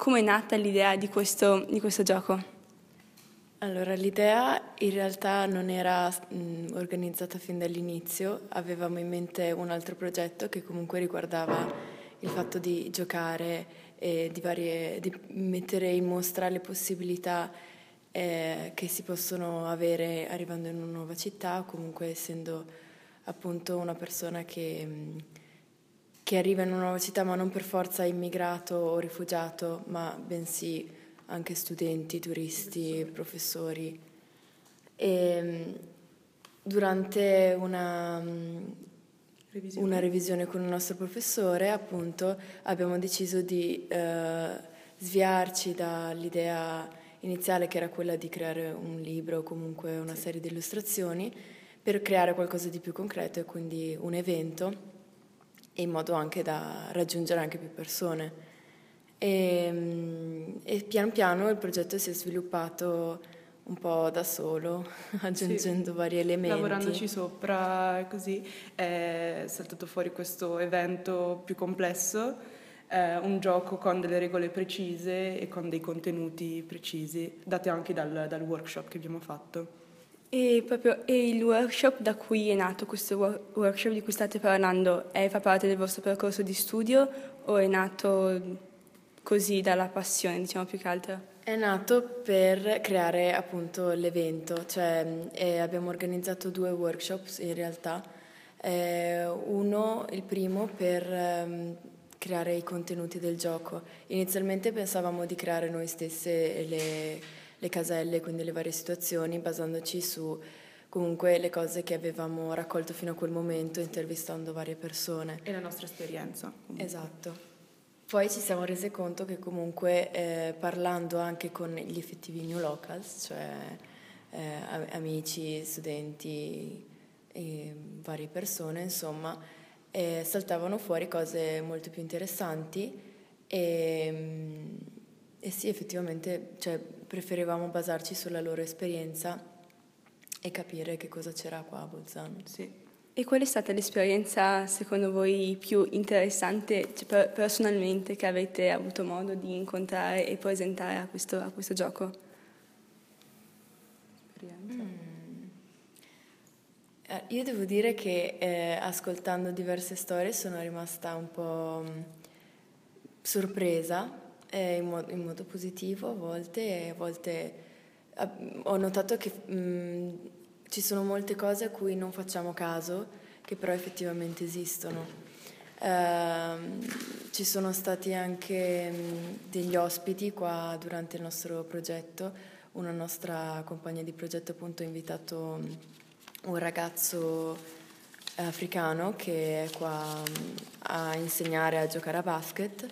come è nata l'idea di questo, di questo gioco? Allora, l'idea in realtà non era mh, organizzata fin dall'inizio, avevamo in mente un altro progetto che comunque riguardava il fatto di giocare e di, varie, di mettere in mostra le possibilità eh, che si possono avere arrivando in una nuova città o comunque essendo appunto una persona che, che arriva in una nuova città ma non per forza immigrato o rifugiato, ma bensì anche studenti, turisti, professori. E durante una, revisione. una revisione con il nostro professore, appunto, abbiamo deciso di eh, sviarci dall'idea iniziale che era quella di creare un libro o comunque una serie di illustrazioni per creare qualcosa di più concreto e quindi un evento in modo anche da raggiungere anche più persone. E, ehm, e, pian piano il progetto si è sviluppato un po' da solo, aggiungendo sì, vari elementi. Lavorandoci sopra, così è saltato fuori questo evento più complesso, eh, un gioco con delle regole precise e con dei contenuti precisi, dati anche dal, dal workshop che abbiamo fatto. E, proprio, e il workshop da cui è nato questo workshop di cui state parlando, è, fa parte del vostro percorso di studio o è nato così dalla passione, diciamo più che altro? È nato per creare appunto l'evento, cioè eh, abbiamo organizzato due workshop in realtà, eh, uno, il primo per ehm, creare i contenuti del gioco. Inizialmente pensavamo di creare noi stesse le, le caselle, quindi le varie situazioni, basandoci su comunque le cose che avevamo raccolto fino a quel momento intervistando varie persone. E la nostra esperienza. Comunque. Esatto. Poi ci siamo resi conto che comunque eh, parlando anche con gli effettivi new locals, cioè eh, amici, studenti varie persone, insomma, eh, saltavano fuori cose molto più interessanti e, mm, e sì, effettivamente cioè, preferivamo basarci sulla loro esperienza e capire che cosa c'era qua a Bolzano. Sì. E qual è stata l'esperienza, secondo voi, più interessante cioè, personalmente che avete avuto modo di incontrare e presentare a questo, a questo gioco? Mm. Eh, io devo dire che eh, ascoltando diverse storie sono rimasta un po' mm, sorpresa, eh, in, mo- in, modo positivo a volte, e a volte ho notato che... Mh, mm, ci sono molte cose a cui non facciamo caso, che però effettivamente esistono. Eh, ci sono stati anche mm, degli ospiti qua durante il nostro progetto, una nostra compagna di progetto appunto ha invitato mm, un ragazzo africano che è qua a insegnare a giocare a basket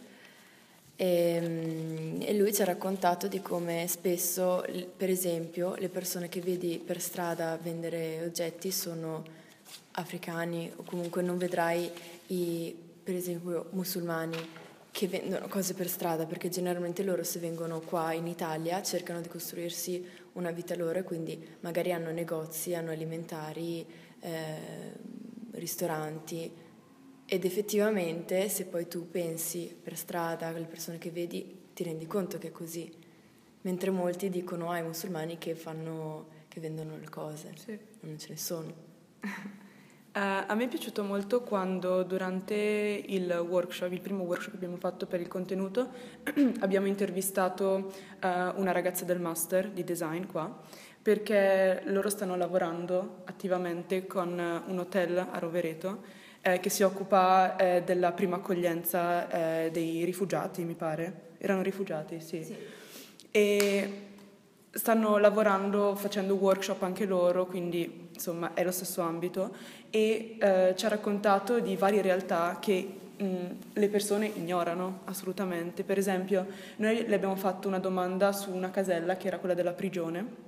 e, ehm, e, lui ci ha raccontato di come spesso, per esempio, le persone che vedi per strada vendere oggetti sono africani o comunque non vedrai i, per esempio, musulmani che vendono cose per strada perché generalmente loro se vengono qua in Italia cercano di costruirsi una vita loro e quindi magari hanno negozi, hanno alimentari, eh, ristoranti ed effettivamente se poi tu pensi per strada alle persone che vedi ti rendi conto che è così, mentre molti dicono ai ah, musulmani che, fanno, che vendono le cose, sì. non ce ne sono. Uh, a me è piaciuto molto quando durante il workshop, il primo workshop che abbiamo fatto per il contenuto, abbiamo intervistato uh, una ragazza del master di design qua, perché loro stanno lavorando attivamente con un hotel a Rovereto eh, che si occupa eh, della prima accoglienza eh, dei rifugiati, mi pare. Erano rifugiati, sì. sì. E stanno lavorando, facendo workshop anche loro, quindi insomma è lo stesso ambito, e eh, ci ha raccontato di varie realtà che mh, le persone ignorano assolutamente. Per esempio, noi le abbiamo fatto una domanda su una casella che era quella della prigione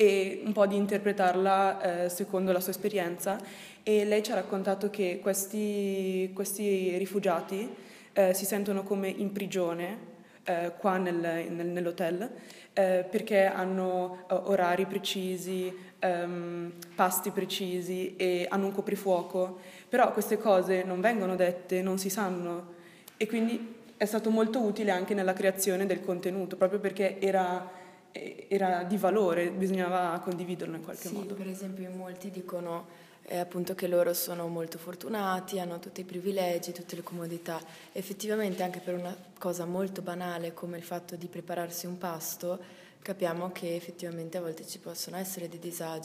e un po' di interpretarla eh, secondo la sua esperienza. E lei ci ha raccontato che questi, questi rifugiati eh, si sentono come in prigione eh, qua nel, nel, nell'hotel eh, perché hanno eh, orari precisi, ehm, pasti precisi e hanno un coprifuoco, però queste cose non vengono dette, non si sanno. E quindi è stato molto utile anche nella creazione del contenuto, proprio perché era, era di valore, bisognava condividerlo in qualche sì, modo. Per esempio, molti dicono eh, appunto che loro sono molto fortunati, hanno tutti i privilegi, tutte le comodità. Effettivamente, anche per una cosa molto banale come il fatto di prepararsi un pasto, capiamo che effettivamente a volte ci possono essere dei disagi